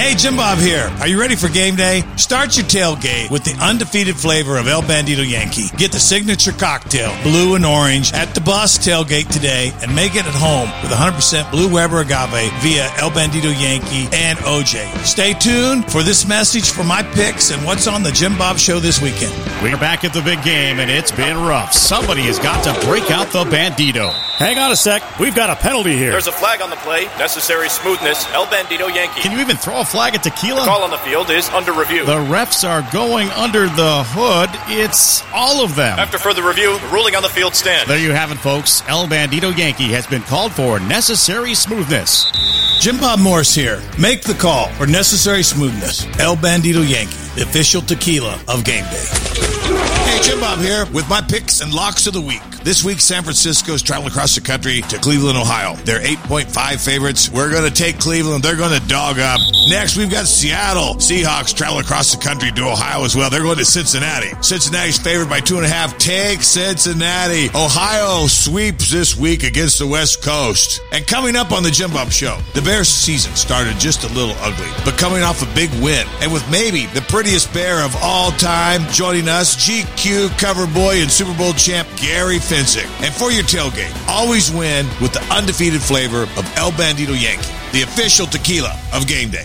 Hey, Jim Bob here. Are you ready for game day? Start your tailgate with the undefeated flavor of El Bandido Yankee. Get the signature cocktail, blue and orange, at the bus tailgate today and make it at home with 100% Blue Weber agave via El Bandido Yankee and OJ. Stay tuned for this message for my picks and what's on the Jim Bob Show this weekend. We're back at the big game, and it's been rough. Somebody has got to break out the Bandido. Hang on a sec. We've got a penalty here. There's a flag on the play. Necessary smoothness. El Bandido Yankee. Can you even throw a flag at tequila? The call on the field is under review. The refs are going under the hood. It's all of them. After further review, the ruling on the field stands. There you have it, folks. El Bandido Yankee has been called for necessary smoothness. Jim Bob Morris here. Make the call for necessary smoothness. El Bandido Yankee, the official tequila of game day. Hey, Jim Bob here with my picks and locks of the week. This week, San Francisco's traveling across the country to Cleveland, Ohio. They're 8.5 favorites. We're going to take Cleveland. They're going to dog up. Next, we've got Seattle. Seahawks travel across the country to Ohio as well. They're going to Cincinnati. Cincinnati's favored by two and a half. Take Cincinnati. Ohio sweeps this week against the West Coast. And coming up on the Jim Bob Show, the Bears season started just a little ugly, but coming off a big win. And with maybe the prettiest bear of all time joining us, GQ cover boy and Super Bowl champ Gary Fencik. And for your tailgate, always win with the undefeated flavor of El Bandido Yankee, the official tequila of game day.